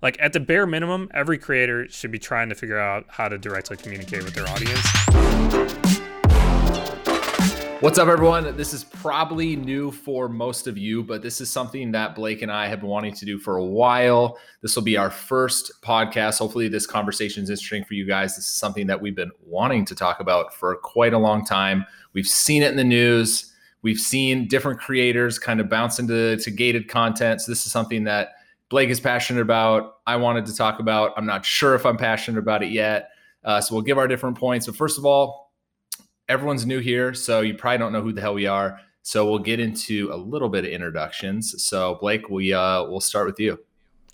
like at the bare minimum, every creator should be trying to figure out how to directly communicate with their audience. What's up, everyone? This is probably new for most of you, but this is something that Blake and I have been wanting to do for a while. This will be our first podcast. Hopefully, this conversation is interesting for you guys. This is something that we've been wanting to talk about for quite a long time. We've seen it in the news. We've seen different creators kind of bounce into to gated content. So, this is something that Blake is passionate about. I wanted to talk about. I'm not sure if I'm passionate about it yet. Uh, so, we'll give our different points. But first of all, everyone's new here, so you probably don't know who the hell we are. So we'll get into a little bit of introductions. So Blake, we uh, we'll start with you.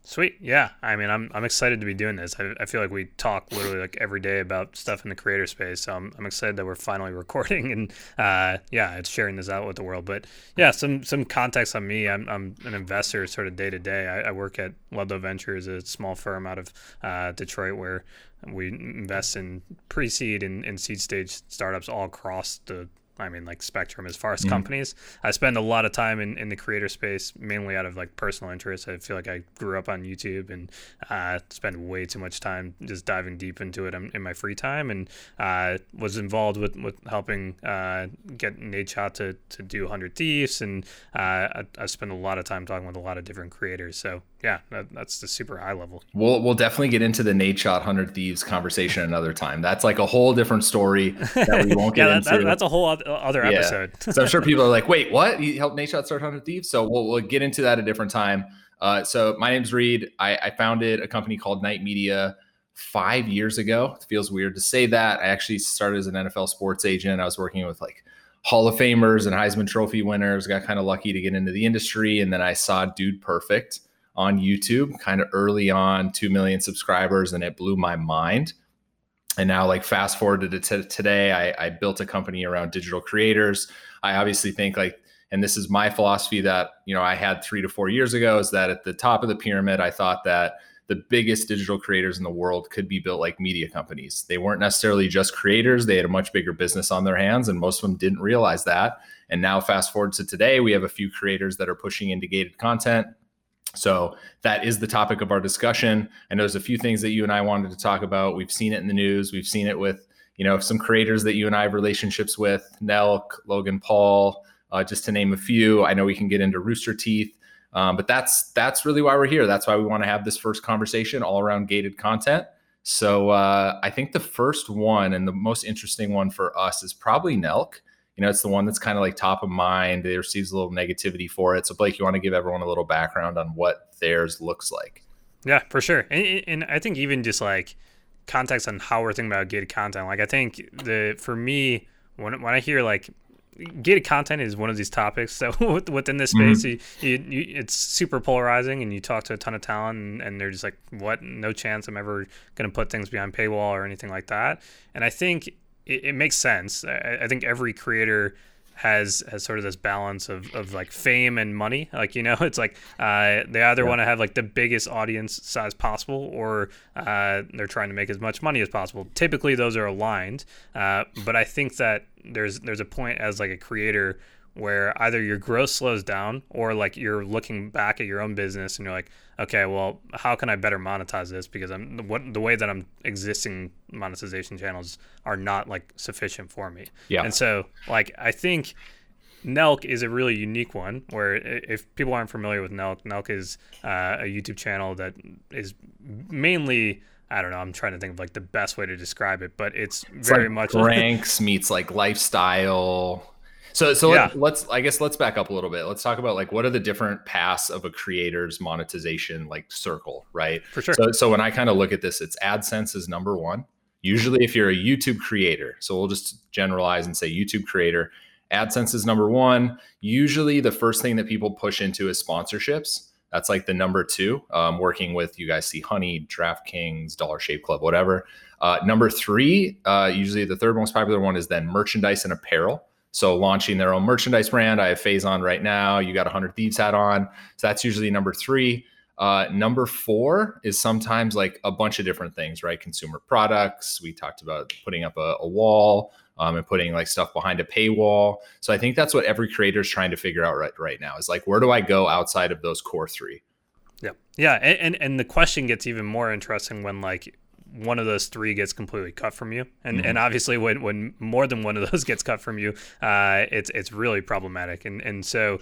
Sweet, yeah. I mean, I'm I'm excited to be doing this. I, I feel like we talk literally like every day about stuff in the creator space. So I'm, I'm excited that we're finally recording and uh, yeah, it's sharing this out with the world. But yeah, some some context on me. I'm I'm an investor, sort of day to day. I work at Ludlow Ventures, a small firm out of uh, Detroit, where we invest in pre-seed and, and seed stage startups all across the I mean, like spectrum as far as mm-hmm. companies. I spend a lot of time in, in the creator space, mainly out of like personal interest. I feel like I grew up on YouTube and uh, spend way too much time just diving deep into it in, my free time and uh, was involved with, with helping uh, get Nadeshot to, to do 100 Thieves. And uh, I, I spend a lot of time talking with a lot of different creators. So yeah, that, that's the super high level. We'll we'll definitely get into the Nadeshot Hundred Thieves conversation another time. That's like a whole different story that we won't get yeah, that, into. That, that's a whole other episode. Yeah. so I'm sure people are like, "Wait, what? You helped Nadeshot start Hundred Thieves?" So we'll we'll get into that a different time. Uh, so my name's Reed. I, I founded a company called Night Media five years ago. It feels weird to say that. I actually started as an NFL sports agent. I was working with like Hall of Famers and Heisman Trophy winners. Got kind of lucky to get into the industry, and then I saw Dude Perfect on YouTube kind of early on, 2 million subscribers, and it blew my mind. And now, like, fast forward to t- today, I, I built a company around digital creators. I obviously think, like, and this is my philosophy that, you know, I had three to four years ago is that at the top of the pyramid, I thought that the biggest digital creators in the world could be built like media companies. They weren't necessarily just creators, they had a much bigger business on their hands, and most of them didn't realize that. And now, fast forward to today, we have a few creators that are pushing into gated content. So that is the topic of our discussion. I know there's a few things that you and I wanted to talk about. We've seen it in the news. We've seen it with you know some creators that you and I have relationships with, Nelk, Logan Paul, uh, just to name a few. I know we can get into Rooster Teeth, um, but that's that's really why we're here. That's why we want to have this first conversation all around gated content. So uh, I think the first one and the most interesting one for us is probably Nelk you know, it's the one that's kind of like top of mind. It receives a little negativity for it. So, Blake, you want to give everyone a little background on what theirs looks like? Yeah, for sure. And, and I think even just like context on how we're thinking about gated content. Like, I think the for me, when when I hear like gated content is one of these topics. So within this space, mm-hmm. you, you, you, it's super polarizing, and you talk to a ton of talent, and, and they're just like, "What? No chance I'm ever going to put things behind paywall or anything like that." And I think it, it makes sense. I, I, think every creator has has sort of this balance of, of like fame and money. Like you know, it's like uh, they either yeah. want to have like the biggest audience size possible, or uh, they're trying to make as much money as possible. Typically, those are aligned. Uh, but I think that there's there's a point as like a creator where either your growth slows down or like you're looking back at your own business and you're like okay well how can i better monetize this? Because i'm what the way that i'm existing monetization channels are not like sufficient for me. Yeah. And so like i think Nelk is a really unique one where if people aren't familiar with Nelk, Nelk is uh, a YouTube channel that is mainly I don't know. I'm trying to think of like the best way to describe it, but it's, it's very like much ranks meets like lifestyle so so yeah. let, us I guess let's back up a little bit. Let's talk about like what are the different paths of a creator's monetization like circle, right? For sure. So so when I kind of look at this, it's AdSense is number one. Usually if you're a YouTube creator, so we'll just generalize and say YouTube creator, AdSense is number one. Usually the first thing that people push into is sponsorships. That's like the number two. Um, working with you guys see Honey, DraftKings, Dollar Shave Club, whatever. Uh, number three, uh, usually the third most popular one is then merchandise and apparel. So launching their own merchandise brand. I have Phase on right now. You got a hundred thieves hat on. So that's usually number three. Uh, number four is sometimes like a bunch of different things, right? Consumer products. We talked about putting up a, a wall um, and putting like stuff behind a paywall. So I think that's what every creator is trying to figure out right right now is like, where do I go outside of those core three? Yeah, yeah, and, and and the question gets even more interesting when like one of those three gets completely cut from you, and mm-hmm. and obviously when when more than one of those gets cut from you, uh, it's it's really problematic, and and so.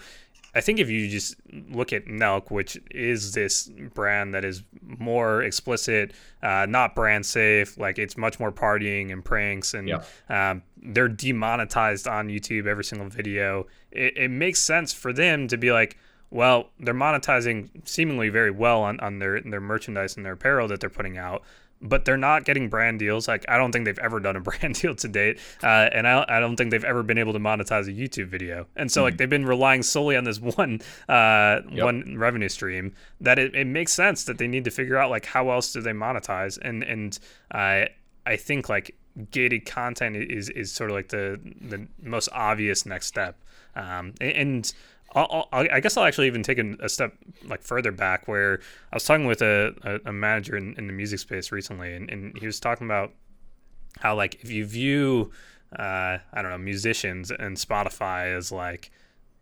I think if you just look at Nelk, which is this brand that is more explicit, uh, not brand safe, like it's much more partying and pranks, and yeah. um, they're demonetized on YouTube every single video. It, it makes sense for them to be like, well, they're monetizing seemingly very well on, on their their merchandise and their apparel that they're putting out but they're not getting brand deals. Like I don't think they've ever done a brand deal to date, uh, and I, I don't think they've ever been able to monetize a YouTube video. And so mm-hmm. like they've been relying solely on this one uh, yep. one revenue stream. That it, it makes sense that they need to figure out like how else do they monetize. And and I I think like gated content is is sort of like the the most obvious next step. Um, and I'll, I'll, i guess I'll actually even take a, a, step like further back where I was talking with a, a, a manager in, in, the music space recently, and, and, he was talking about how like if you view uh, I don't know musicians and Spotify as like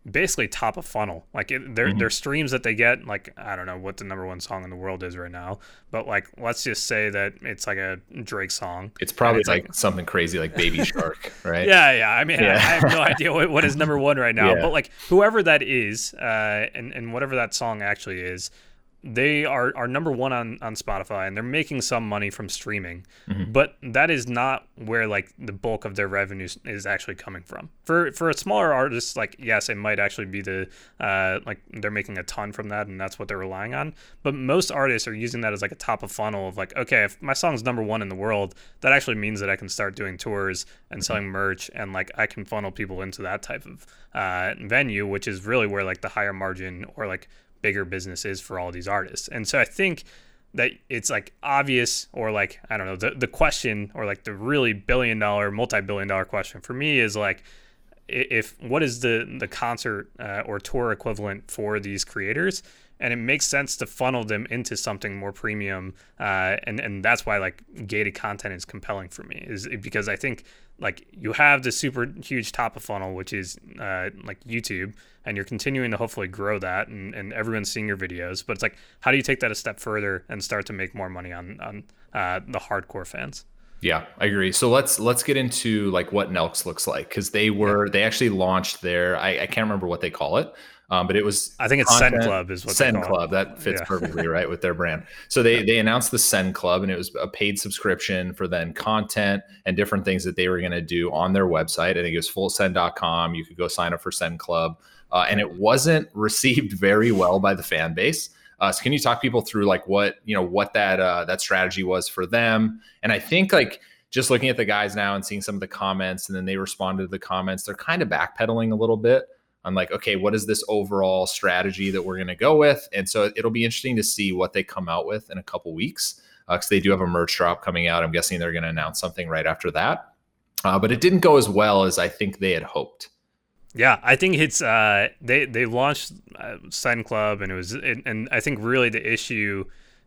basically top of funnel. Like it, their mm-hmm. their streams that they get, like I don't know what the number one song in the world is right now, but like let's just say that it's like a Drake song. It's probably it's like, like, something crazy like Baby Shark, right? Yeah, yeah. I mean, yeah. I, I, have no idea what, what is number one right now, yeah. but like whoever that is, uh, and and whatever that song actually is, they are, are number one on, on Spotify and they're making some money from streaming, mm-hmm. but that is not where like the bulk of their revenue is actually coming from. For for a smaller artist, like yes, it might actually be the uh, like they're making a ton from that and that's what they're relying on. But most artists are using that as like a top of funnel of like, okay, if my song's number one in the world, that actually means that I can start doing tours and selling merch and like I can funnel people into that type of uh, venue, which is really where like the higher margin or like bigger business is for all these artists. And so I think that it's like obvious or like I don't know the the question or like the really billion dollar multi-billion dollar question for me is like if what is the the concert uh, or tour equivalent for these creators and it makes sense to funnel them into something more premium uh, and and that's why like gated content is compelling for me is because I think like you have the super huge top of funnel which is uh, like YouTube and you're continuing to hopefully grow that and, and everyone's seeing your videos but it's like how do you take that a step further and start to make more money on on uh, the hardcore fans yeah, I agree. So let's let's get into like what Nelks looks like because they were yeah. they actually launched their I, I can't remember what they call it, um, but it was I think it's content, Send Club is what Send Club that fits yeah. perfectly right with their brand. So they they announced the Send Club and it was a paid subscription for then content and different things that they were going to do on their website. I think it was fullsend.com. You could go sign up for Send Club, uh, and it wasn't received very well by the fan base. Uh, so can you talk people through like what you know what that uh, that strategy was for them? And I think like just looking at the guys now and seeing some of the comments, and then they responded to the comments. They're kind of backpedaling a little bit on like, okay, what is this overall strategy that we're going to go with? And so it'll be interesting to see what they come out with in a couple weeks because uh, they do have a merch drop coming out. I'm guessing they're going to announce something right after that. Uh, but it didn't go as well as I think they had hoped. Yeah, I think it's uh, they they launched uh, Send Club, and it was it, and I think really the issue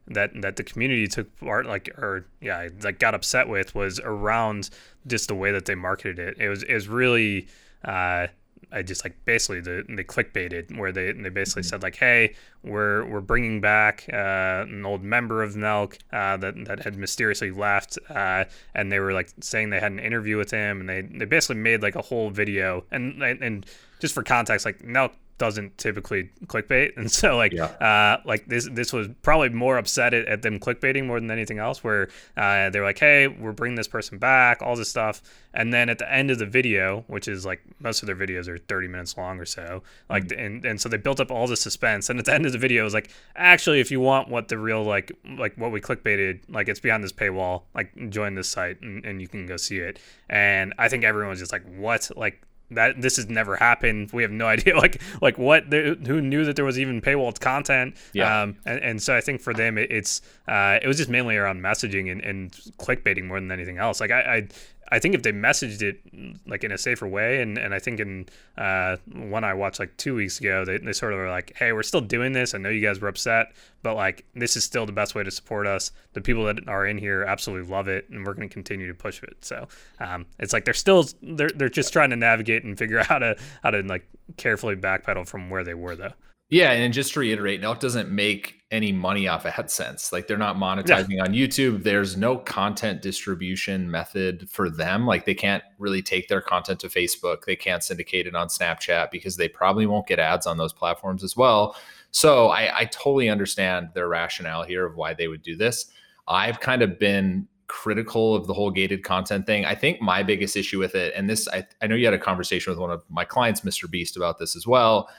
that that the community took part like or yeah like got upset with was around just the way that they marketed it. It was it was really uh, I just like basically the they clickbaited where they they basically mm-hmm. said like, hey, we're we're bringing back uh, an old member of Nelk uh, that that had mysteriously left, uh, and they were like saying they had an interview with him, and they they basically made like a whole video, and and just for context, like Nelk doesn't typically clickbait, and so like yeah. uh, like this this was probably more upset at, at them clickbaiting more than anything else. Where uh, they're like, hey, we're bringing this person back, all this stuff, and then at the end of the video, which is like most of their videos are 30 minutes long or so, like mm-hmm. and and so they built up all the suspense, and at the end of the video, it was like, actually, if you want what the real like like what we clickbaited, like it's beyond this paywall, like join this site and, and you can go see it. And I think everyone's just like, what, like that this has never happened. We have no idea like like what the, who knew that there was even paywalled content. Yeah. Um, and, and so I think for them it, it's uh, it was just mainly around messaging and, and clickbaiting more than anything else. Like I, I I think if they messaged it like in a safer way, and, and I think in uh, one I watched like two weeks ago, they, they sort of were like, hey, we're still doing this. I know you guys were upset, but like this is still the best way to support us. The people that are in here absolutely love it, and we're going to continue to push it. So um, it's like they're still they're they're just trying to navigate and figure out how to how to like carefully backpedal from where they were though. Yeah, and just to reiterate, Nelk doesn't make any money off of AdSense. Like they're not monetizing yeah. on YouTube. There's no content distribution method for them. Like they can't really take their content to Facebook. They can't syndicate it on Snapchat because they probably won't get ads on those platforms as well. So I, I totally understand their rationale here of why they would do this. I've kind of been critical of the whole gated content thing. I think my biggest issue with it, and this, I, I know you had a conversation with one of my clients, Mr. Beast, about this as well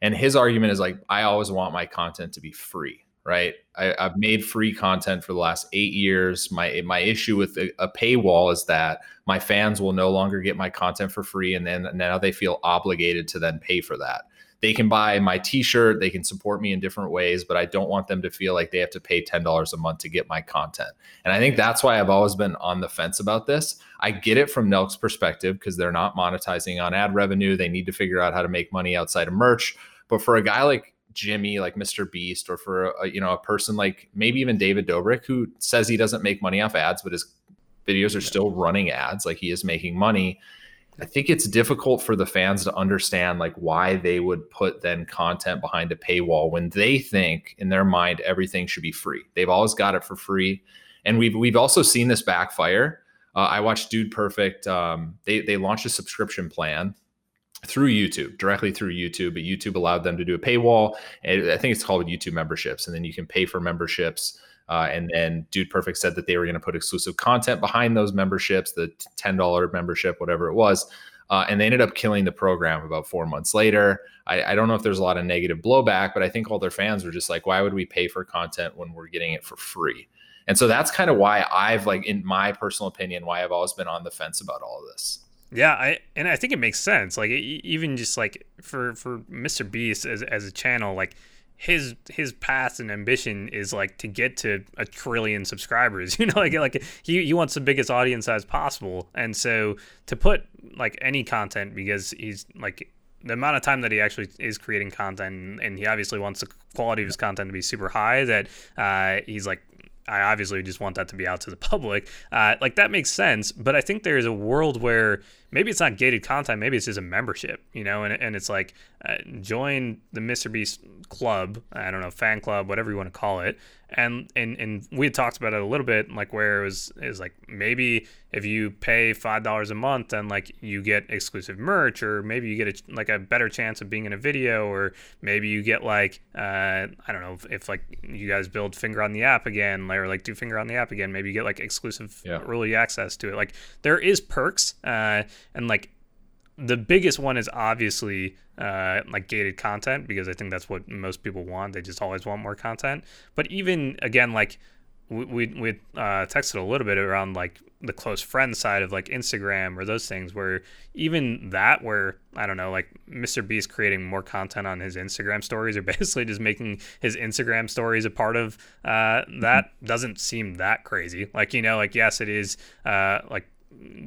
and his argument is like, I always want my content to be free, right? I, have made free content for the last eight years. My my issue with a, a, paywall is that my fans will no longer get my content for free, and then now they feel obligated to then pay for that. They can buy my T-shirt, they can support me in different ways, but I don't want them to feel like they have to pay ten dollars a month to get my content. And I think that's why I've always been on the fence about this. I get it from Nelk's perspective because they're not monetizing on ad revenue. They need to figure out how to make money outside of merch. But for a guy like Jimmy, like Mr. Beast, or for a, you know a person like maybe even David Dobrik, who says he doesn't make money off ads, but his videos are still running ads, like he is making money. I think it's difficult for the fans to understand like why they would put then content behind a paywall when they think in their mind everything should be free. They've always got it for free, and we've we've also seen this backfire. Uh, I watched Dude Perfect. Um, they they launched a subscription plan through YouTube, directly through YouTube. But YouTube allowed them to do a paywall. I think it's called YouTube memberships, and then you can pay for memberships. Uh, and then Dude Perfect said that they were going to put exclusive content behind those memberships, the ten dollar membership, whatever it was. Uh, and they ended up killing the program about four months later. I, I, don't know if there's a lot of negative blowback, but I think all their fans were just like, why would we pay for content when we're getting it for free? And so that's kind of why I've like, in my personal opinion, why I've always been on the fence about all of this. Yeah, I and I think it makes sense. Like even just like for for Mr. Beast as as a channel, like his his path and ambition is like to get to a trillion subscribers. You know, like like he he wants the biggest audience as possible, and so to put like any content because he's like the amount of time that he actually is creating content and he obviously wants the quality of his content to be super high that uh, he's like I obviously just want that to be out to the public. Uh, like that makes sense, but I think there is a world where maybe it's not gated content, maybe it's just a membership, you know, and, and it's like uh, join the Mr. Beast club, I don't know, fan club, whatever you want to call it, and and and we had talked about it a little bit, like where it was is like maybe if you pay five dollars a month, then like you get exclusive merch, or maybe you get a, like a better chance of being in a video, or maybe you get like uh, I don't know if, if, like you guys build Finger on the app again, or like do Finger on the app again, maybe you get like exclusive yeah. early access to it. Like there is perks, uh, and like the biggest one is obviously uh, like gated content because I think that's what most people want. They just always want more content. But even again, like we we, we uh, texted a little bit around like the close friend side of like Instagram or those things where even that where I don't know like Mr. Beast creating more content on his Instagram stories or basically just making his Instagram stories a part of uh, that doesn't seem that crazy. Like you know like yes it is uh, like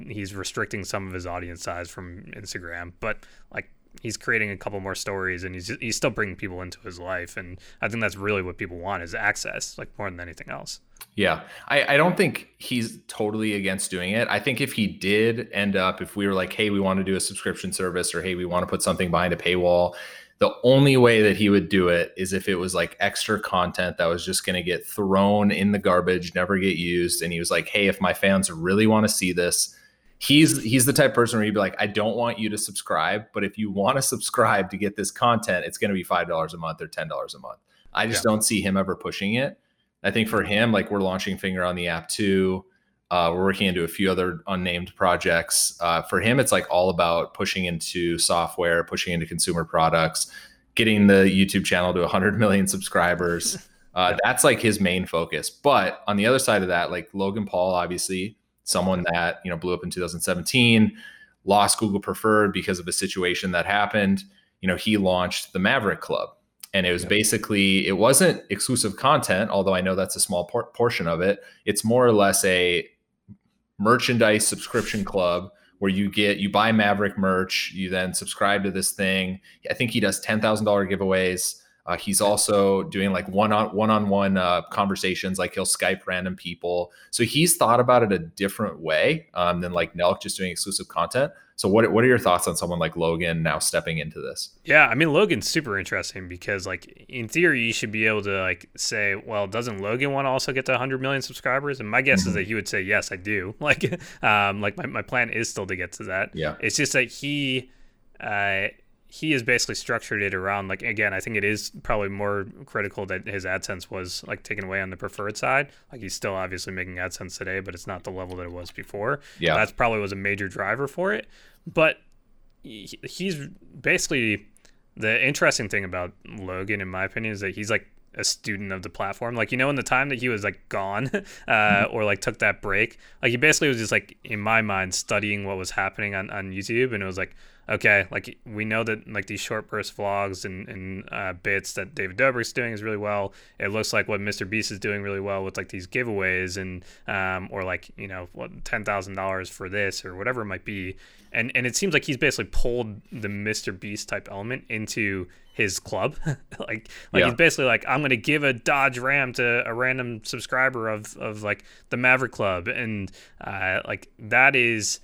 he's restricting some of his audience size from Instagram, but like he's creating a couple more stories and he's he's still bringing people into his life and I think that's really what people want is access like more than anything else. Yeah. I, I don't think he's totally against doing it. I think if he did end up if we were like, hey, we want to do a subscription service or hey, we want to put something behind a paywall the only way that he would do it is if it was like extra content that was just going to get thrown in the garbage, never get used. And he was like, "Hey, if my fans really want to see this." He's he's the type of person where he'd be like, I don't want you to subscribe, but if you want to subscribe to get this content, it's going to be five dollars a month or ten dollars a month. I just yeah. don't see him ever pushing it. I think for him, like we're launching Finger on the app too. Uh, we're working into a few other unnamed projects. Uh, for him, it's like all about pushing into software, pushing into consumer products, getting the YouTube channel to 100 million subscribers. Uh. That's like his main focus. But on the other side of that, like Logan Paul, obviously, someone that you know blew up in 2017, lost Google Preferred because of a situation that happened. You know, he launched the Maverick Club, and it was basically it wasn't exclusive content, although I know that's a small por- portion of it. It's more or less a merchandise subscription club where you get you buy Maverick merch, you then subscribe to this thing. I think he does ten thousand dollar giveaways. Uh, he's also doing like one on one on one conversations, like he'll Skype random people. So he's thought about it a different way um, than like Nelk just doing exclusive content. So what what are your thoughts on someone like Logan now stepping into this? Yeah, I mean Logan's super interesting because like in theory you should be able to like say, well, doesn't Logan want to also get to 100 million subscribers? And my guess mm-hmm. is that he would say, yes, I do. Like, um, like my, my plan is still to get to that. Yeah, it's just that he. Uh, he has basically structured it around like again i think it is probably more critical that his adsense was like taken away on the preferred side. Like he's still obviously making adsense today but it's not the level that it was before. Yeah. That's probably was a major driver for it. But he's basically the interesting thing about Logan, in my opinion, is that he's like a student of the platform. Like you know, in the time that he was like gone, uh, or like took that break, like he basically was just like in my mind studying what was happening on on YouTube, and it was like, okay, like we know that like these short burst vlogs and, and uh, bits that David Dobrik's doing is really well. It looks like what Mr. Beast is doing really well with like these giveaways and um, or like you know what ten thousand dollars for this or whatever it might be. And and it seems like he's basically pulled the Mr. Beast type element into his club. like like yeah. he's basically like I'm gonna give a Dodge Ram to a random subscriber of of like the Maverick Club and uh, like that is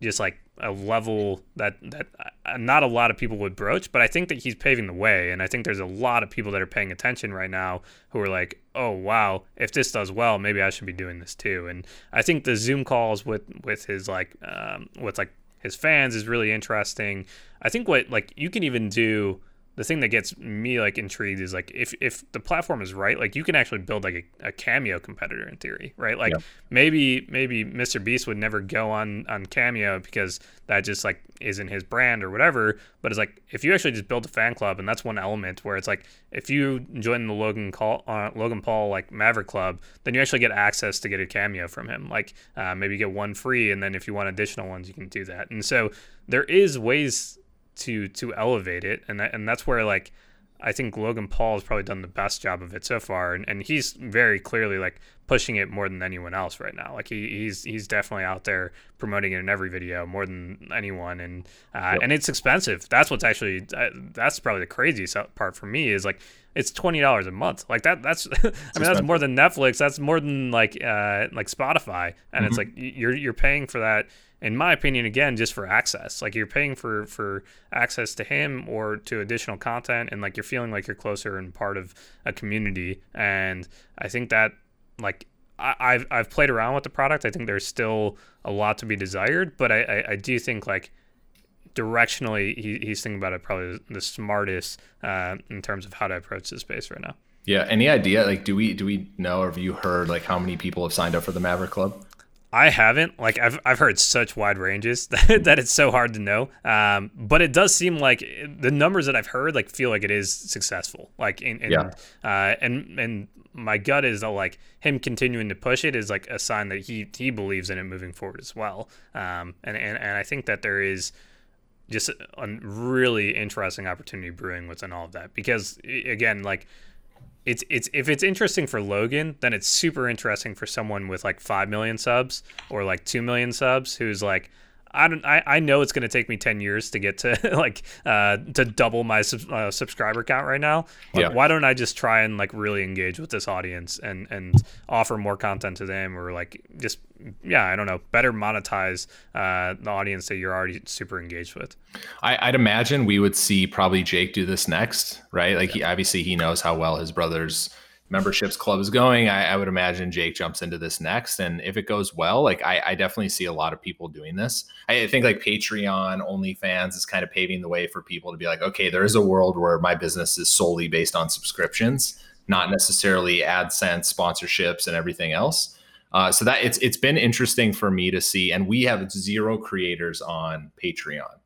just like a level that that uh, not a lot of people would broach, but I think that he's paving the way, and I think there's a lot of people that are paying attention right now who are like, "Oh wow, if this does well, maybe I should be doing this too." And I think the Zoom calls with with his like um, with like his fans is really interesting. I think what like you can even do the thing that gets me like intrigued is like if if the platform is right, like you can actually build like a, a Cameo competitor in theory, right? Like yeah. maybe maybe Mr. Beast would never go on on Cameo because that just like isn't his brand or whatever. But it's like if you actually just build a fan club, and that's one element where it's like if you join the Logan Call uh, Logan Paul like Maverick Club, then you actually get access to get a cameo from him. Like uh, maybe you get one free, and then if you want additional ones, you can do that. And so there is ways to to elevate it, and that, and that's where like I think Logan Paul has probably done the best job of it so far, and, and he's very clearly like pushing it more than anyone else right now. Like he, he's he's definitely out there promoting it in every video more than anyone, and uh, yep. and it's expensive. That's what's actually uh, that's probably the craziest part for me is like it's twenty dollars a month. Like that that's I mean that's more than Netflix. That's more than like uh, like Spotify, and mm-hmm. it's like you're you're paying for that in my opinion, again, just for access. Like you're paying for for access to him or to additional content, and like you're feeling like you're closer and part of a community. And I think that like I, have I've played around with the product. I think there's still a lot to be desired, but I I, I do think like directionally he, he's thinking about it probably the smartest uh, in terms of how to approach this space right now. Yeah. Any idea? Like, do we do we know or have you heard like how many people have signed up for the Maverick Club? I haven't. Like I've I've heard such wide ranges that, that it's so hard to know. Um, but it does seem like the numbers that I've heard like feel like it is successful. Like in, in yeah. uh, and and my gut is that like him continuing to push it is like a sign that he he believes in it moving forward as well. Um, and and and I think that there is just a really interesting opportunity brewing within all of that because again like it's it's if it's interesting for Logan, then it's super interesting for someone with like five million subs or like two million subs who's like, I don't. I, I know it's going to take me ten years to get to like uh, to double my sub, uh, subscriber count right now. Like, yeah. Why don't I just try and like really engage with this audience and and offer more content to them or like just yeah I don't know better monetize uh, the audience that you're already super engaged with. I, would imagine we would see probably Jake do this next, right? Like yeah. he obviously he knows how well his brothers memberships club is going, I, I, would imagine Jake jumps into this next. And if it goes well, like I, I definitely see a lot of people doing this. I, think like Patreon, OnlyFans is kind of paving the way for people to be like, okay, there is a world where my business is solely based on subscriptions, not necessarily AdSense, sponsorships, and everything else. Uh, so that it's it's been interesting for me to see, and we have zero creators on Patreon.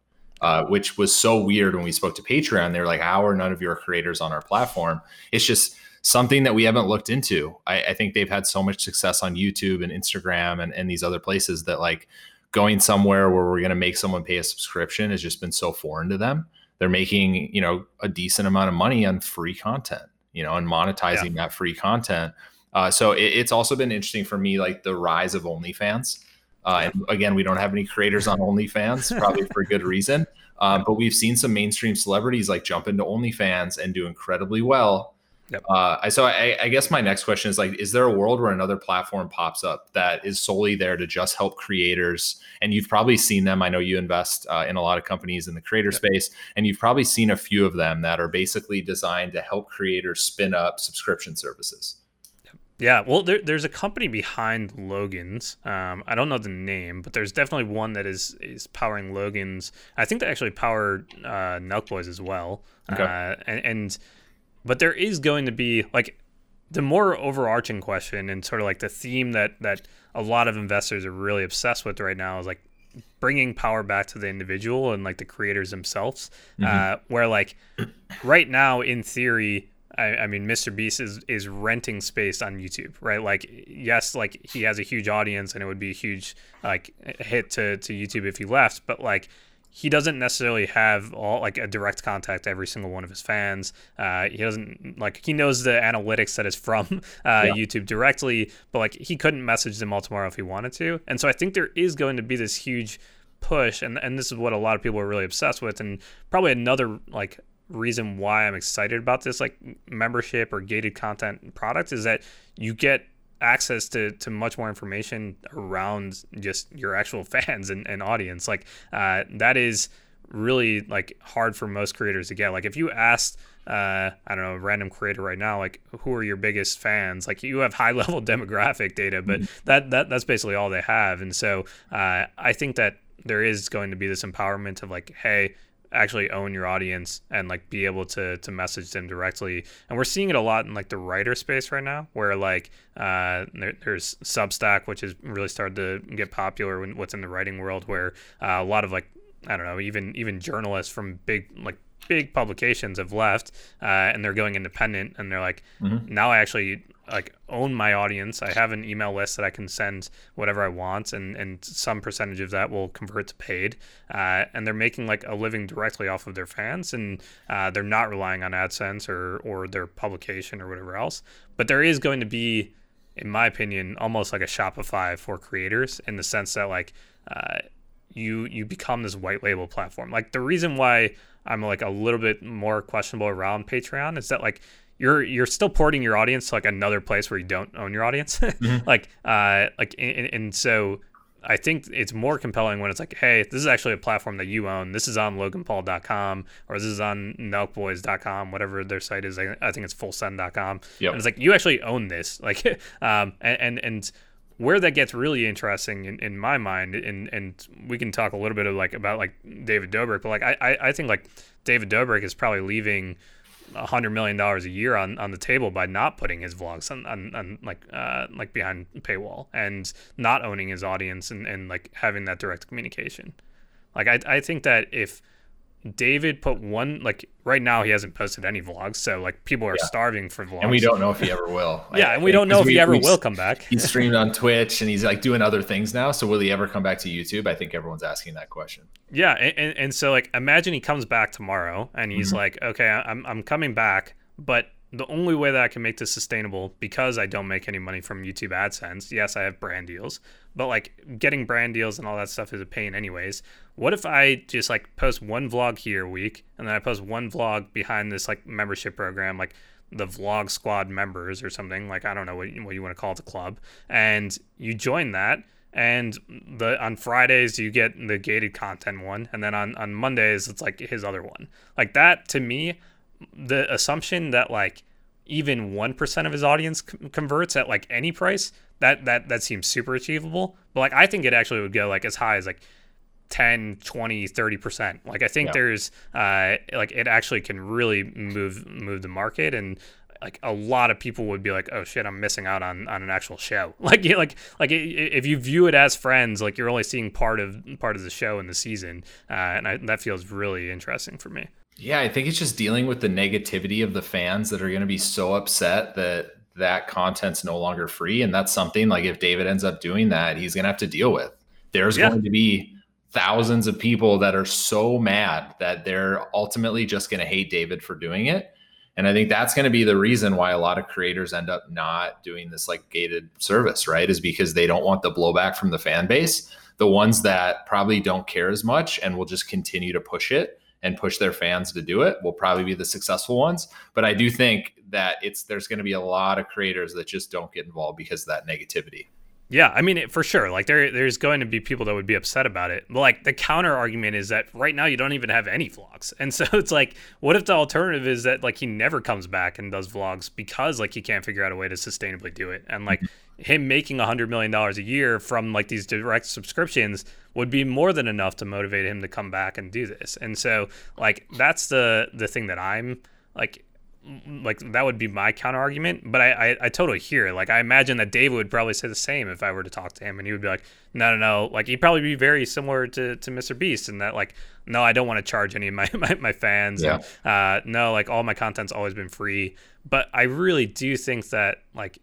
Uh, which was so weird when we spoke to Patreon. They're like, "How are none of your creators on our platform?" It's just something that we haven't looked into. I, I, think they've had so much success on YouTube and Instagram and, and these other places that like going somewhere where we're going to make someone pay a subscription has just been so foreign to them. They're making, you know, a decent amount of money on free content, you know, and monetizing yeah. that free content. Uh, so it, it's also been interesting for me, like the rise of OnlyFans. Uh, and again, we don't have any creators on OnlyFans, probably for good reason. Um, but we've seen some mainstream celebrities like jump into OnlyFans and do incredibly well. Yep. Uh, I so I, I, guess my next question is like, is there a world where another platform pops up that is solely there to just help creators? And you've probably seen them. I know you invest uh, in a lot of companies in the creator yep. space, and you've probably seen a few of them that are basically designed to help creators spin up subscription services. Yeah, well, there, there's a company behind Logan's. Um, I don't know the name, but there's definitely one that is is powering Logan's. I think they actually power uh, Nelk Boys as well. Okay. Uh, and, and but there is going to be like the more overarching question and sort of like the theme that that a lot of investors are really obsessed with right now is like bringing power back to the individual and like the creators themselves. Mm-hmm. Uh, where like right now, in theory, I, I, mean, Mr. Beast is is renting space on YouTube, right? Like, yes, like he has a huge audience, and it would be a huge like hit to to YouTube if he left, but like he doesn't necessarily have all like a direct contact to every single one of his fans. Uh, he doesn't like he knows the analytics that is from uh, yeah. YouTube directly, but like he couldn't message them all tomorrow if he wanted to. And so I think there is going to be this huge push, and and this is what a lot of people are really obsessed with, and probably another like reason why I'm excited about this like membership or gated content product is that you get access to, to much more information around just your actual fans and, and audience. Like uh, that is really like hard for most creators to get. Like if you asked uh, I don't know, a random creator right now, like who are your biggest fans? Like you have high level demographic data, but mm-hmm. that, that that's basically all they have. And so uh, I think that there is going to be this empowerment of like, hey, actually own your audience and like be able to to message them directly and we're seeing it a lot in like the writer space right now where like uh, there, there's substack which has really started to get popular when what's in the writing world where uh, a lot of like i don't know even even journalists from big like big publications have left uh, and they're going independent and they're like mm-hmm. now i actually like own my audience. I have an email list that I can send whatever I want, and and some percentage of that will convert to paid. Uh, and they're making like a living directly off of their fans, and uh, they're not relying on AdSense or or their publication or whatever else. But there is going to be, in my opinion, almost like a Shopify for creators in the sense that like uh, you you become this white label platform. Like the reason why I'm like a little bit more questionable around Patreon is that like you're you're still porting your audience to like another place where you don't own your audience. Mm-hmm. like uh like and, and, so i think it's more compelling when it's like hey this is actually a platform that you own. This is on loganpaul.com or this is on nelkboys.com whatever their site is. I, I think it's fullsend.com yep. and it's like you actually own this. Like um and and, and where that gets really interesting in, in my mind and and we can talk a little bit of like about like david dobrik but like i i, I think like david dobrik is probably leaving hundred million dollars a year on, on the table by not putting his vlogs on, on, on like uh, like behind paywall and not owning his audience and, and like having that direct communication. Like I I think that if David put one like right now he hasn't posted any vlogs, so like people are yeah. starving for vlogs, and we don't know if he ever will. yeah, and we don't know if we, he ever will come back. He streamed on Twitch and he's like doing other things now. So will he ever come back to YouTube? I think everyone's asking that question. Yeah, and, and so like imagine he comes back tomorrow and he's mm-hmm. like, okay, I'm I'm coming back, but the only way that I can make this sustainable because I don't make any money from YouTube AdSense. Yes, I have brand deals, but like getting brand deals and all that stuff is a pain anyways. What if I just like post one vlog here a week and then I post one vlog behind this like membership program like the vlog squad members or something like I don't know what, what you want to call it the club and you join that and the on Fridays you get the gated content one and then on on Mondays it's like his other one. Like that to me the assumption that like even 1% of his audience converts at like any price that that that seems super achievable. But like i think it actually would go like as high as like 10 20 30% like i think yeah. there's uh like it actually can really move move the market. And like a lot of people would be like oh shit i'm missing out on on an actual show. Like like like if you view it as friends like you're only seeing part of part of the show in the season. Uh, and I, that feels really interesting for me yeah, I think it's just dealing with the negativity of the fans that are going to be so upset that that content's no longer free. And that's something like if David ends up doing that, he's going to have to deal with. There's yeah. going to be thousands of people that are so mad that they're ultimately just going to hate David for doing it. And I think that's going to be the reason why a lot of creators end up not doing this like gated service, right? Is because they don't want the blowback from the fan base. The ones that probably don't care as much and will just continue to push it and push their fans to do it will probably be the successful ones. But I do think that it's there's going to be a lot of creators that just don't get involved because of that negativity. Yeah, I mean, for sure. Like there, there's going to be people that would be upset about it. But like the counter argument is that right now you don't even have any vlogs, and so it's like, what if the alternative is that like he never comes back and does vlogs because like he can't figure out a way to sustainably do it, and like mm-hmm. him making a hundred million dollars a year from like these direct subscriptions would be more than enough to motivate him to come back and do this. And so like that's the the thing that I'm like like that would be my counter argument but I, I, I totally hear it. Like i imagine that david would probably say the same if i were to talk to him and he would be like no no no. Like he'd probably be very similar to, to mr beast and that like no i don't want to charge any of my, my, my fans yeah. And, uh, no like all my content's always been free. But i really do think that like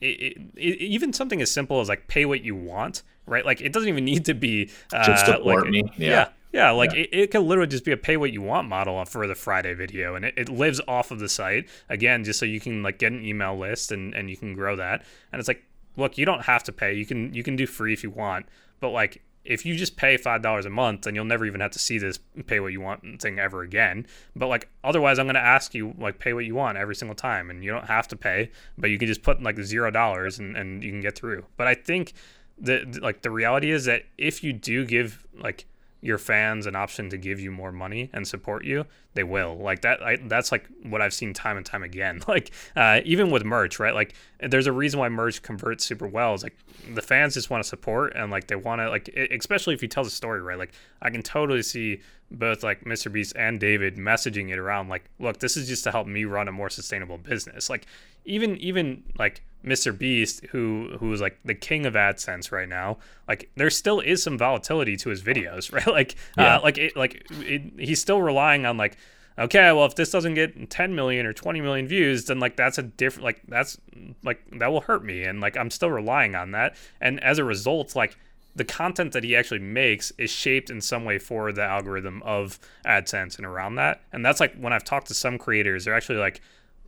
it, it, even something as simple as like pay what you want right? Like it doesn't even need to be uh, just support like, me. yeah. yeah yeah, like yeah. It, it can literally just be a pay what you want model for the Friday video, and it, it lives off of the site again, just so you can like get an email list and and you can grow that. And it's like, look, you don't have to pay. You can you can do free if you want, but like if you just pay five dollars a month, then you'll never even have to see this pay what you want thing ever again. But like otherwise, I'm gonna ask you like pay what you want every single time, and you don't have to pay, but you can just put like zero dollars and and you can get through. But I think the like the reality is that if you do give like your fans an option to give you more money and support you, they will. Like that. I, that's like what I've seen time and time again. Like uh, even with merch, right? Like there's a reason why merch converts super well. Is like the fans just want to support and like they want to like especially if you tell the story right. Like I can totally see both like Mr. Beast and David messaging it around like, look, this is just to help me run a more sustainable business. Like even even like Mr. Beast, who who is like the king of AdSense right now, like there still is some volatility to his videos, right? Like, uh, yeah. uh, like it, like it, he's still relying on like, okay, well, if this doesn't get 10 million or 20 million views, then like that's a different, like that's like that will hurt me, and like I'm still relying on that, and as a result, like the content that he actually makes is shaped in some way for the algorithm of AdSense and around that, and that's like when I've talked to some creators, they're actually like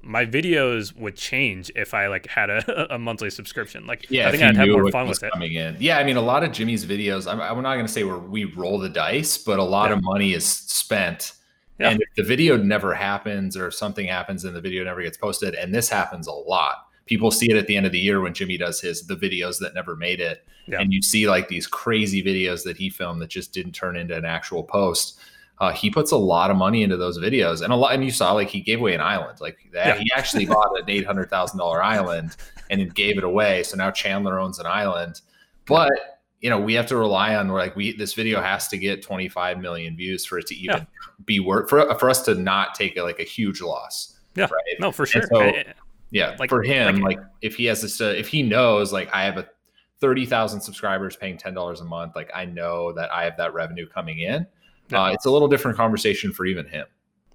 my videos would change if I like had a, a monthly subscription. Like, yeah, I think I'd have more fun with it. Coming in, yeah. I mean, a lot of Jimmy's videos. I'm, I'm not going to say where we roll the dice, but a lot yeah. of money is spent. Yeah. And if the video never happens, or something happens and the video never gets posted, and this happens a lot, people see it at the end of the year when Jimmy does his the videos that never made it, yeah. and you see like these crazy videos that he filmed that just didn't turn into an actual post uh, he puts a lot of money into those videos and a lot and you saw like he gave away an island like that yeah. he actually bought an eight hundred thousand dollar island and it gave it away so now chandler owns an island but you know we have to rely on we're like we this video has to get 25 million views for it to even yeah. be worth for, for us to not take a, like a huge loss yeah right? no for sure so, yeah like for him like, like if he has this uh, if he knows like i have a 30,000 subscribers paying $10 a month like i know that i have that revenue coming in yeah. Uh, it's a little different conversation for even him.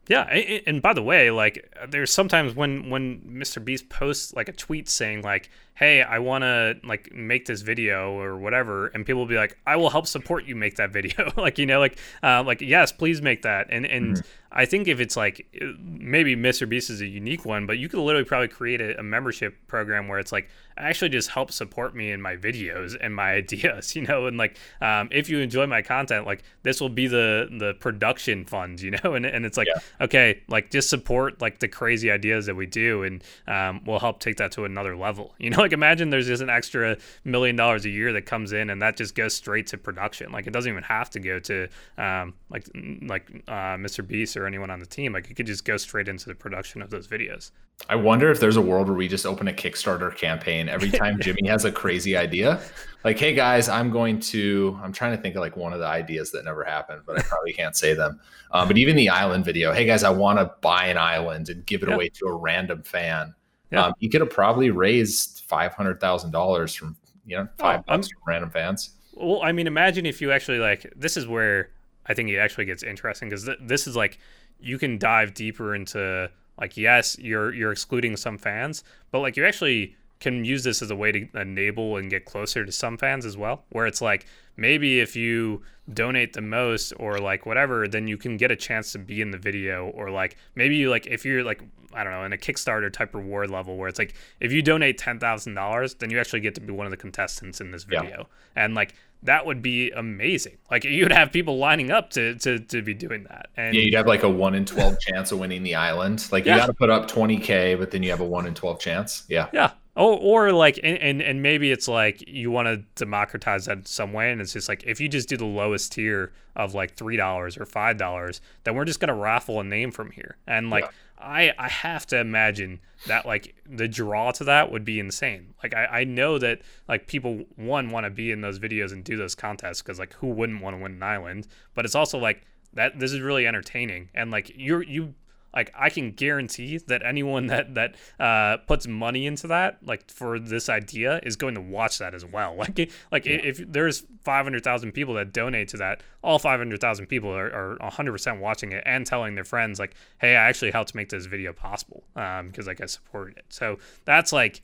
Yeah, and by the way, like there's sometimes when when Mr. Beast posts like a tweet saying like, "Hey, I want to like make this video or whatever," and people will be like, "I will help support you make that video." like you know, like uh, like yes, please make that. And and mm-hmm. I think if it's like maybe Mr. Beast is a unique one, but you could literally probably create a, a, membership program where it's like actually just help support me in my videos and my ideas, you know, and like um, if you enjoy my content, like this will be the the production fund, you know, and and it's like yeah. okay, like just support like the crazy ideas that we do, and um, we'll help take that to another level, you know, like imagine there's just an extra million dollars a year that comes in and that just goes straight to production, like it doesn't even have to go to um, like like uh, Mr. Beast or anyone on the team. Like it could just go straight into the production of those videos. I wonder if there's a world where we just open a Kickstarter campaign every time Jimmy has a crazy idea. Like, hey guys, I'm going to. I'm trying to think of like one of the ideas that never happened, but I probably can't say them. Um, but even the island video, hey guys, I want to buy an island and give it yeah. away to a random fan. Yeah. Um, you could have probably raised five hundred thousand dollars from you know five oh, bucks from random fans. Well, I mean, imagine if you actually like. This is where I think it actually gets interesting because th- this is like you can dive deeper into like yes, you're you're excluding some fans, but like you're actually can use this as a way to enable and get closer to some fans as well. Where it's like maybe if you donate the most or like whatever, then you can get a chance to be in the video. Or like maybe you like if you're like I don't know in a Kickstarter type reward level where it's like if you donate ten thousand dollars, then you actually get to be one of the contestants in this video. Yeah. And like that would be amazing. Like you'd have people lining up to to, to be doing that. And yeah, you'd have like a one in twelve chance of winning the island. Like you got to put up twenty k, but then you have a one in twelve chance. Yeah. Yeah. Oh, or like, and, and, and maybe it's like you want to democratize that in some way, and it's just like if you just do the lowest tier of like three dollars or five dollars, then we're just gonna raffle a name from here. And like, yeah. I I have to imagine that like the draw to that would be insane. Like I, I know that like people one want to be in those videos and do those contests because like who wouldn't want to win an island? But it's also like that this is really entertaining and like you're you like I can guarantee that anyone that that uh, puts money into that, like for this idea, is going to watch that as well. Like like yeah. if there's five hundred thousand people that donate to that, all five hundred thousand people are are hundred percent watching it and telling their friends like, "Hey, I actually helped make this video possible um, because like I supported it." So that's like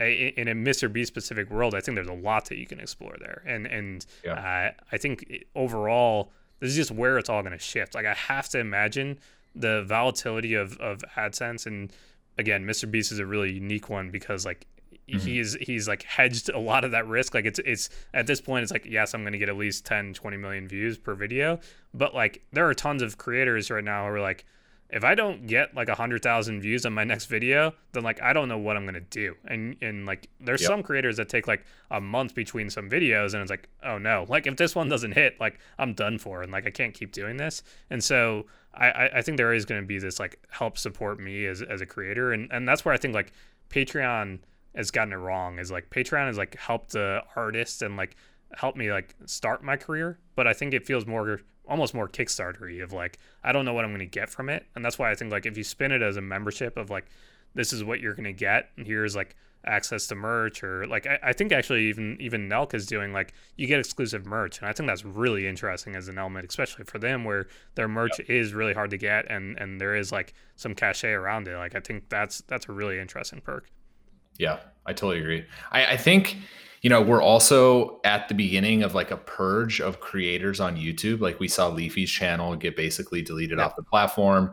a, in a Mr. Beast specific world. I think there's a lot that you can explore there, and and yeah. uh, I think overall this is just where it's all going to shift. Like I have to imagine the volatility of of AdSense and again, Mr. Beast is a really unique one because like mm-hmm. he's he's like hedged a lot of that risk. Like it's it's at this point it's like yes, I'm going to get at least 10 20 million views per video, but like there are tons of creators right now who are like if I don't get like a hundred thousand views on my next video, then like I don't know what I'm gonna do. And and like there's yep. some creators that take like a month between some videos, and it's like oh no, like if this one mm. doesn't hit, like I'm done for, and like I can't keep doing this. And so I I think there is gonna be this like help support me as as a creator, and and that's where I think like Patreon has gotten it wrong. Is like Patreon has like helped the artist and like helped me like start my career, but I think it feels more almost more Kickstartery of like I don't know what I'm going to get from it, and that's why I think like if you spin it as a membership of like this is what you're going to get, and here's like access to merch or like I, I think actually even even Nelk is doing like you get exclusive merch and I think that's really interesting as an element especially for them where their merch yep. is really hard to get and and there is like some cachet around it like I think that's that's a really interesting perk. Yeah, I totally agree. I, I think you know, we're also at the beginning of like a purge of creators on YouTube. Like we saw Leafy's channel get basically deleted off the platform.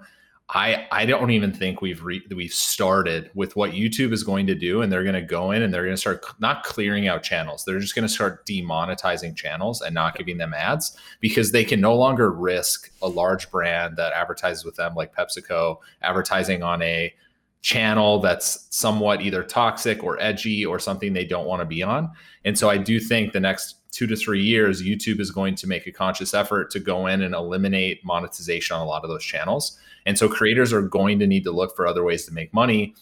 I I don't even think we've re- we've started with what YouTube is going to do, and they're going to go in and they're going to start not clearing out channels. They're just going to start demonetizing channels and not giving them ads because they can no longer risk a large brand that advertises with them, like PepsiCo, advertising on a channel that's somewhat either toxic or edgy or something they don't want to be on. And so I do think the next two to three years, YouTube is going to make a conscious effort to go in and eliminate monetization on a lot of those channels. And so creators are going to need to look for other ways to make money,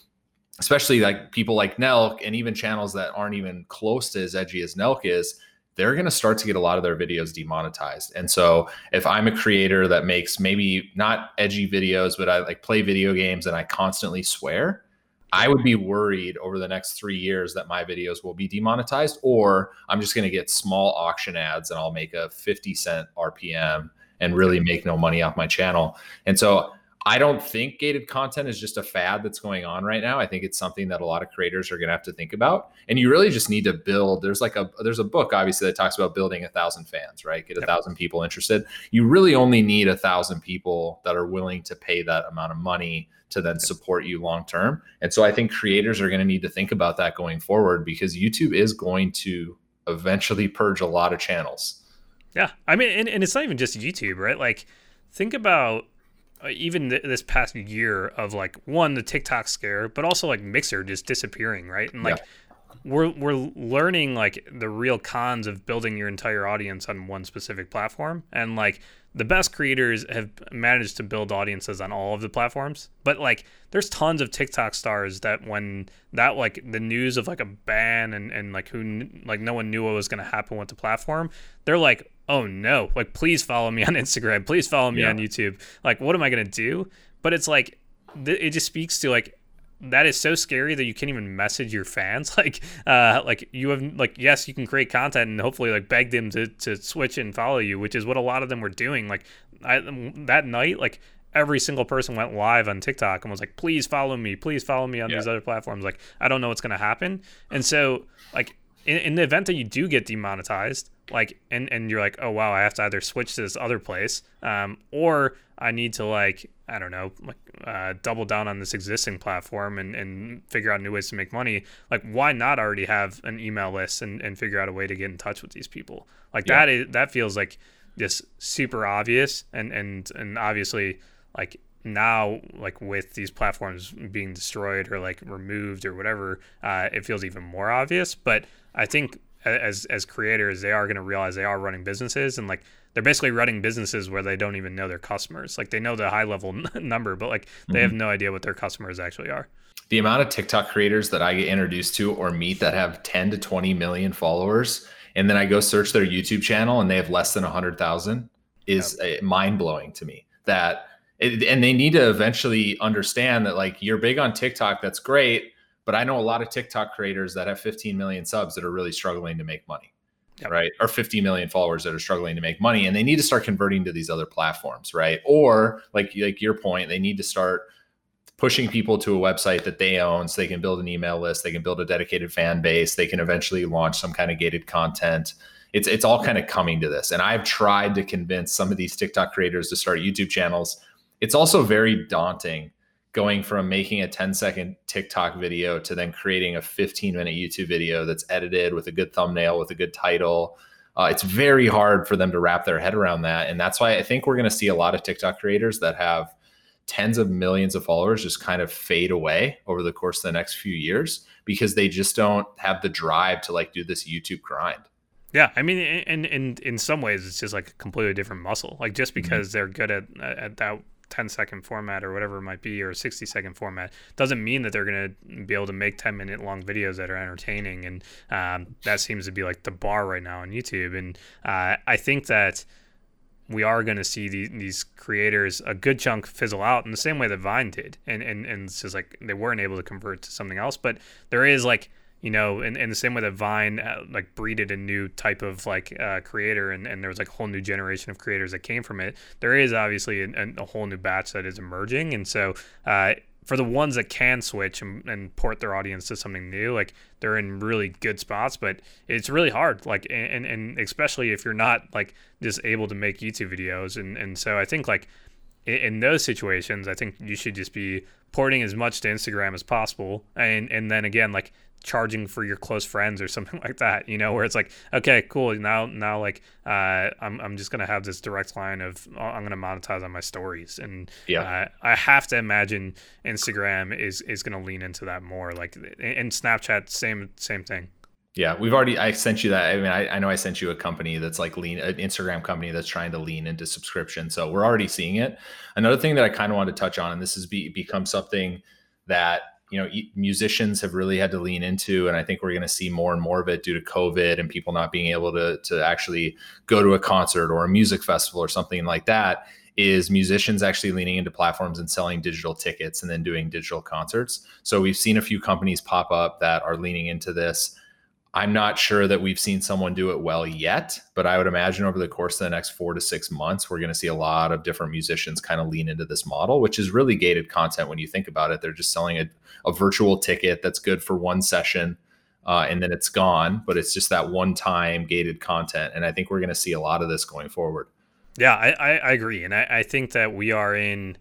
especially like people like Nelk and even channels that aren't even close to as edgy as Nelk is they're going to start to get a lot of their videos demonetized. And so if I'm a creator that makes maybe not edgy videos, but I like play video games and I constantly swear, I would be worried over the next three years that my videos will be demonetized, or I'm just going to get small auction ads and I'll make a 50 cent RPM and really make no money off my channel. And so I don't think gated content is just a fad that's going on right now. I think it's something that a lot of creators are going to have to think about. And you really just need to build. There's like a there's a book obviously that talks about building a thousand fans, right? Get a thousand people interested. You really only need a thousand people that are willing to pay that amount of money to then support you long term. And so I think creators are going to need to think about that going forward because YouTube is going to eventually purge a lot of channels. Yeah. I mean, and, and it's not even just YouTube, right? Like think about Uh, even th- this past year of like one the TikTok scare, but also like Mixer just disappearing, right? And like yeah. we're we're learning like the real cons of building your entire audience on one specific platform, and like the best creators have managed to build audiences on all of the platforms but like there's tons of tiktok stars that when that like the news of like a ban and, and like who like no one knew what was going to happen with the platform they're like oh no, like please follow me on Instagram, please follow me yeah. on YouTube. Like, what am I gonna do? But it's like th- it just speaks to like that is so scary that you can't even message your fans. Like, uh, like you have like yes, you can create content and hopefully like beg them to to switch and follow you, which is what a lot of them were doing. Like, I, that night, like every single person went live on TikTok and was like, please follow me, please follow me on Yeah. these other platforms. Like, I don't know what's going to happen. And so, like, in, in the event that you do get demonetized, like, and, and you're like, oh, wow, I have to either switch to this other place um, or I need to, like, I don't know, like, uh, double down on this existing platform and, and figure out new ways to make money. Like, why not already have an email list and, and figure out a way to get in touch with these people? Like, Yeah. that is, that feels like, just super obvious and and and obviously like now like with these platforms being destroyed or like removed or whatever uh, it feels even more obvious but i think as as creators they are going to realize they are running businesses and like they're basically running businesses where they don't even know their customers. Like they know the high level number but like they have mm-hmm. no idea what their customers actually are. The amount of TikTok creators that I get introduced to or meet that have 10 to 20 million followers, and then I go search their YouTube channel and they have less than 100,000 is mind blowing to me. That it, and they need to eventually understand that like you're big on TikTok, that's great, but I know a lot of TikTok creators that have 15 million subs that are really struggling to make money. Yep. Right. Or 50 million followers that are struggling to make money. And they need to start converting to these other platforms. Right. Or like like your point, they need to start pushing people to a website that they own so they can build an email list they can build a dedicated fan base they can eventually launch some kind of gated content it's it's all kind of coming to this and i've tried to convince some of these tiktok creators to start youtube channels it's also very daunting going from making a 10 second tiktok video to then creating a 15 minute youtube video that's edited with a good thumbnail with a good title uh, it's very hard for them to wrap their head around that and that's why i think we're going to see a lot of tiktok creators that have tens of millions of followers just kind of fade away over the course of the next few years because they just don't have the drive to like do this YouTube grind. Yeah, I mean, in in in some ways, it's just like a completely different muscle. Like just because they're good at at that 10 second format or whatever it might be, or a 60 second format, doesn't mean that they're gonna be able to make 10 minute long videos that are entertaining. And um, that seems to be like the bar right now on YouTube. And uh, I think that we are going to see the, these creators a good chunk fizzle out in the same way that Vine did, and and and it's just like they weren't able to convert to something else. But there is like you know, in, in the same way that Vine uh, like breeded a new type of like uh, creator, and, and there was like a whole new generation of creators that came from it. There is obviously a, a whole new batch that is emerging, and so uh, for the ones that can switch and, and port their audience to something new, like they're in really good spots, but it's really hard. Like, and, and especially if you're not like just able to make YouTube videos. And, and so I think like in, in those situations, I think you should just be porting as much to Instagram as possible. And, and then again, like charging for your close friends or something like that, you know, where it's like, okay, cool. Now, now like, uh, I'm, I'm just going to have this direct line of oh, I'm going to monetize on my stories. And Yeah. uh, I have to imagine Instagram is, is going to lean into that more like, and Snapchat, same, same thing. Yeah, we've already. I sent you that. I mean, I, I know I sent you a company that's like lean, an Instagram company that's trying to lean into subscription. So we're already seeing it. Another thing that I kind of wanted to touch on, and this has be, become something that you know musicians have really had to lean into, and I think we're going to see more and more of it due to COVID and people not being able to to actually go to a concert or a music festival or something like that. Is musicians actually leaning into platforms and selling digital tickets and then doing digital concerts? So we've seen a few companies pop up that are leaning into this. I'm not sure that we've seen someone do it well yet, but I would imagine over the course of the next four to six months, we're going to see a lot of different musicians kind of lean into this model, which is really gated content when you think about it. They're just selling a, a virtual ticket that's good for one session uh, and then it's gone, but it's just that one time gated content. And I think we're going to see a lot of this going forward. Yeah, I, I, agree. And I, I think that we are in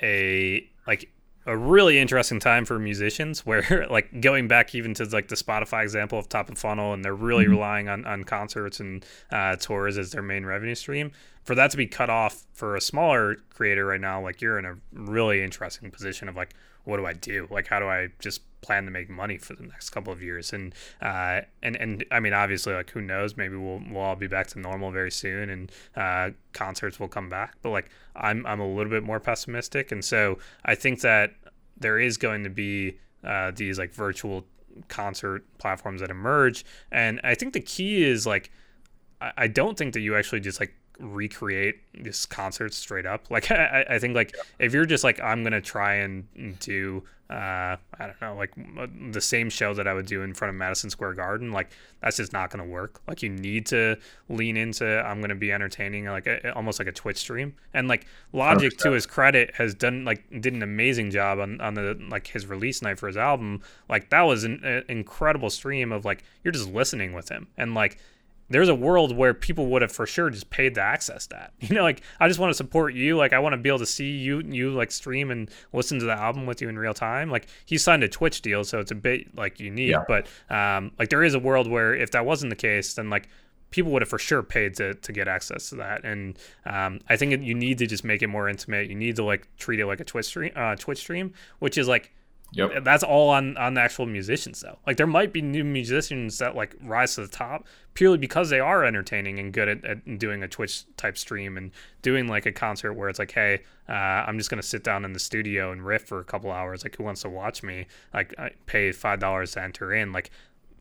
a like a really interesting time for musicians where like going back even to like the spotify example of top of funnel and they're really mm-hmm. relying on, on concerts and uh, tours as their main revenue stream for that to be cut off for a smaller creator right now like you're in a really interesting position of like what do i do? Like how do i just plan to make money for the next couple of years? And uh, and and i mean obviously like who knows? Maybe we'll, we'll all be back to normal very soon and uh, concerts will come back. But like i'm i'm a little bit more pessimistic. And so i think that there is going to be uh, these like virtual concert platforms that emerge. And i think the key is like I, I don't think that you actually just like recreate this concert straight up. Like I, I think like if you're just like I'm gonna try and do uh, I don't know like the same show that I would do in front of Madison Square Garden, like that's just not gonna work. Like you need to lean into I'm gonna be entertaining, like a, almost like a Twitch stream. And like Logic 100%. to his credit has done like did an amazing job on on the like his release night for his album. Like that was an, an incredible stream of like you're just listening with him and like there's a world where people would have for sure just paid to access that. You know, like I just want to support you. Like I want to be able to see you, you like stream and listen to the album with you in real time. Like he signed a Twitch deal, so it's a bit like unique. Yeah. But um, like there is a world where if that wasn't the case, then like people would have for sure paid to, to get access to that. And um, I think you need to just make it more intimate. You need to like treat it like a Twitch stream, uh, Twitch stream, which is like Yep. That's all on on the actual musicians though. Like there might be new musicians that like rise to the top purely because they are entertaining and good at, at doing a Twitch type stream and doing like a concert where it's like, hey, uh, I'm just gonna sit down in the studio and riff for a couple hours. Like who wants to watch me? Like I pay five dollars to enter in. Like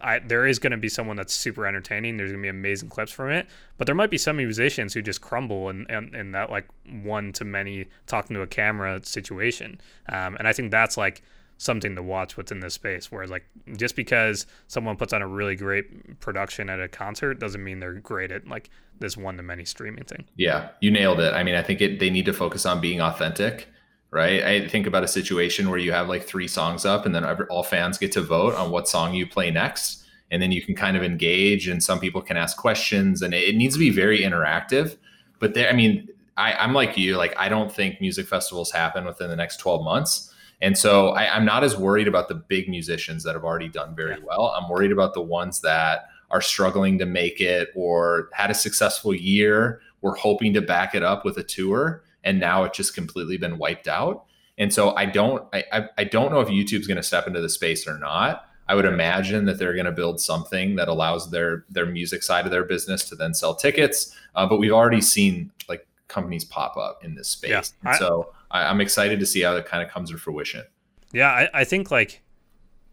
I, there is going to be someone that's super entertaining. There's going to be amazing clips from it, but there might be some musicians who just crumble in, in, in that like one to many talking to a camera situation. Um, and I think that's like something to watch within this space. Whereas like just because someone puts on a really great production at a concert doesn't mean they're great at like this one to many streaming thing. Yeah, you nailed it. I mean, I think it they need to focus on being authentic, right? I think about a situation where you have like three songs up, and then all fans get to vote on what song you play next. And then you can kind of engage, and some people can ask questions, and it needs to be very interactive. But there, I mean, I, I'm like you, like I don't think music festivals happen within the next 12 months and so I, am not as worried about the big musicians that have already done very yeah. well. I'm worried about the ones that are struggling to make it or had a successful year. We're hoping to back it up with a tour, and now it's just completely been wiped out. And so I don't I, I don't know if YouTube's going to step into the space or not. I would imagine that they're going to build something that allows their their music side of their business to then sell tickets. Uh, but we've already seen like companies pop up in this space. Yeah, I, so I, am excited to see how it kind of comes to fruition. Yeah, I, I think like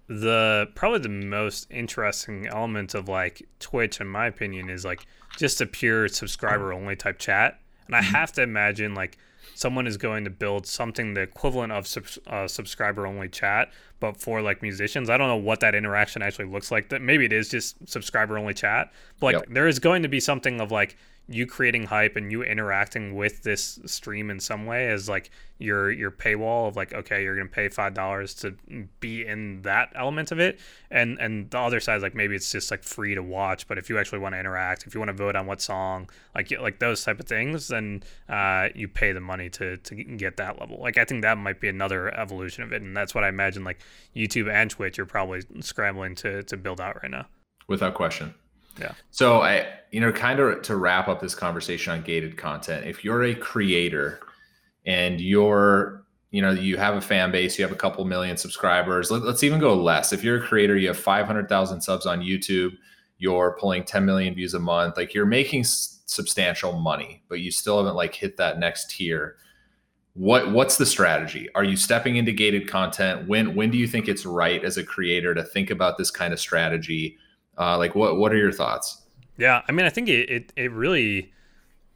the probably the most interesting element of like Twitch, in my opinion, is like just a pure subscriber only type chat. And I mm-hmm. have to imagine like someone is going to build something the equivalent of sub, uh, subscriber only chat, but for like musicians. I don't know what that interaction actually looks like. That maybe it is just subscriber only chat, but like yep. there is going to be something of like you creating hype and you interacting with this stream in some way as like your your paywall of like okay you're gonna pay five dollars to be in that element of it. And and the other side is like maybe it's just like free to watch but if you actually want to interact if you want to vote on what song like like those type of things then uh, you pay the money to to get that level. Like I think that might be another evolution of it and that's what I imagine like YouTube and Twitch are probably scrambling to to build out right now. Without question yeah. So I, you know, kind of to wrap up this conversation on gated content, if you're a creator and you're, you know, you have a fan base, you have a couple million subscribers. Let, us even go less. If you're a creator, you have 500,000 subs on YouTube, you're pulling 10 million views a month, like you're making s- substantial money, but you still haven't like hit that next tier. What what's the strategy? Are you stepping into gated content? When when do you think it's right as a creator to think about this kind of strategy? Uh, like what what are your thoughts? Yeah, I mean, I think it it, it really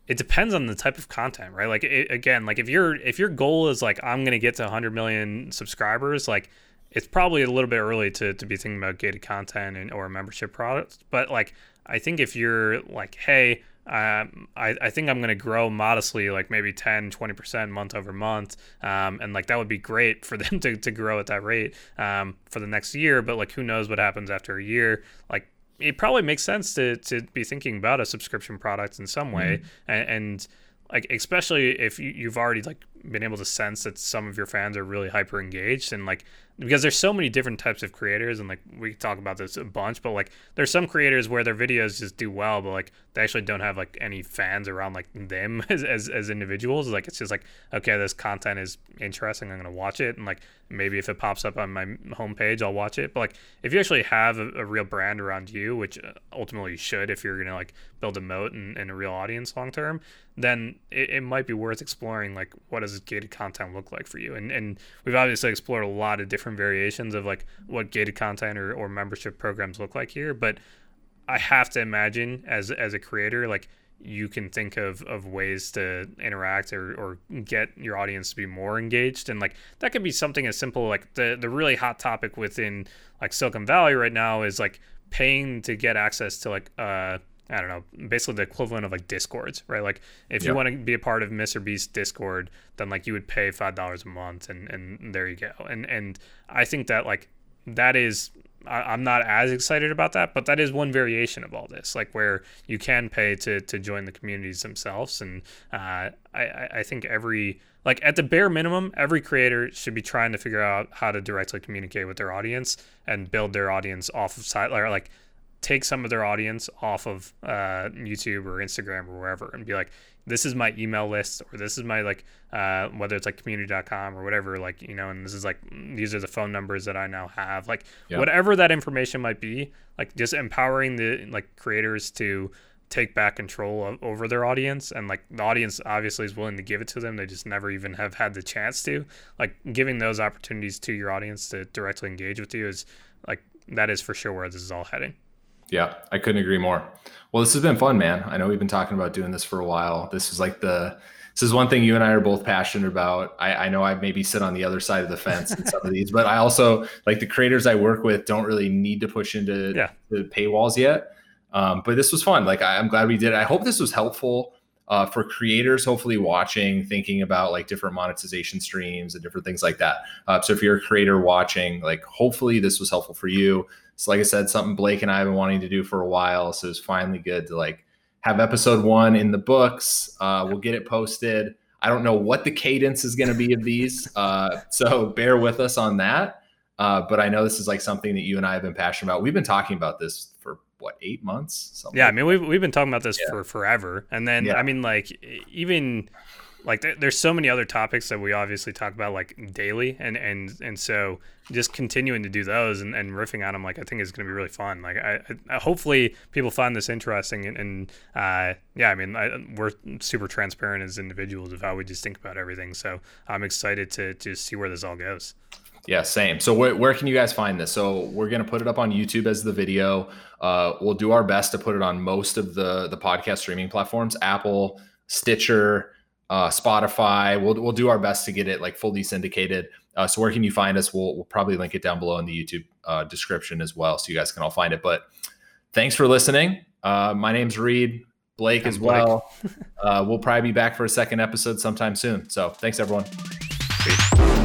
it depends on the type of content, right? Like it, again, like if your if your goal is like I'm gonna get to 100 million subscribers, like it's probably a little bit early to, to be thinking about gated content and or membership products. But like I think if you're like, hey, um, I, I think I'm going to grow modestly, like maybe 10, 20% month over month. Um, and like that would be great for them to, to grow at that rate um, for the next year. But like who knows what happens after a year? Like it probably makes sense to, to be thinking about a subscription product in some way. Mm-hmm. And, and, like especially if you, you've already like been able to sense that some of your fans are really hyper engaged and like because there's so many different types of creators and like we talk about this a bunch but like there's some creators where their videos just do well but like they actually don't have like any fans around like them as, as, as individuals. Like it's just like okay this content is interesting i'm gonna watch it and like maybe if it pops up on my homepage i'll watch it. But like if you actually have a, a real brand around you which uh, ultimately you should if you're gonna like build a moat and, and a real audience long term then it, it might be worth exploring like what does gated content look like for you? And and we've obviously explored a lot of different variations of like what gated content or, or membership programs look like here but i have to imagine as as a creator like you can think of, of ways to interact or, or get your audience to be more engaged. And like that could be something as simple like the the really hot topic within like silicon valley right now is like paying to get access to like uh I don't know, basically the equivalent of like discords, right? Like if you want to be a part of Mr. Beast Discord, then like you would pay five dollars a month, and and there you go. And and I think that like that is I, am not as excited about that, but that is one variation of all this, like where you can pay to to join the communities themselves, and uh, I I think every like at the bare minimum, every creator should be trying to figure out how to directly communicate with their audience and build their audience off of side or like take some of their audience off of uh, YouTube or Instagram or wherever and be like, this is my email list or this is my like uh, whether it's like community.com or whatever like you know and this is like these are the phone numbers that i now have like yeah. whatever that information might be like just empowering the like creators to take back control of, over their audience and like the audience obviously is willing to give it to them. They just never even have had the chance to. Like giving those opportunities to your audience to directly engage with you is like that is for sure where this is all heading yeah, I couldn't agree more. Well, this has been fun, man. I know we've been talking about doing this for a while. This is like the this is one thing you and I are both passionate about. I, I know I maybe sit on the other side of the fence in some of these, but I also like the creators I work with don't really need to push into yeah. the paywalls yet. Um, but this was fun. Like I, am glad we did. It. I hope this was helpful uh, for creators, hopefully watching, thinking about like different monetization streams and different things like that. Uh, so if you're a creator watching, like hopefully this was helpful for you. So like I said, something Blake and I have been wanting to do for a while. So it's finally good to like have episode one in the books. Uh, we'll get it posted. I don't know what the cadence is going to be of these, uh, so bear with us on that. Uh, but I know this is like something that you and I have been passionate about. We've been talking about this what eight months? Something yeah, I mean we've we've been talking about this yeah. for forever, and then yeah. I mean like even like there's so many other topics that we obviously talk about like daily and and and so just continuing to do those and, and riffing on them like i think is going to be really fun like I, I, hopefully people find this interesting and, and uh, yeah i mean I, we're super transparent as individuals of how we just think about everything so i'm excited to to see where this all goes yeah, same. So where, where can you guys find this? So we're gonna put it up on YouTube as the video. Uh, we'll do our best to put it on most of the the podcast streaming platforms: Apple, Stitcher, uh, Spotify. We'll we'll do our best to get it like fully syndicated. Uh, so where can you find us? We'll we'll probably link it down below in the YouTube uh, description as well, so you guys can all find it. But thanks for listening. Uh, my name's Reed. Blake I'm as well. uh, we'll probably be back for a second episode sometime soon. So thanks everyone. Peace.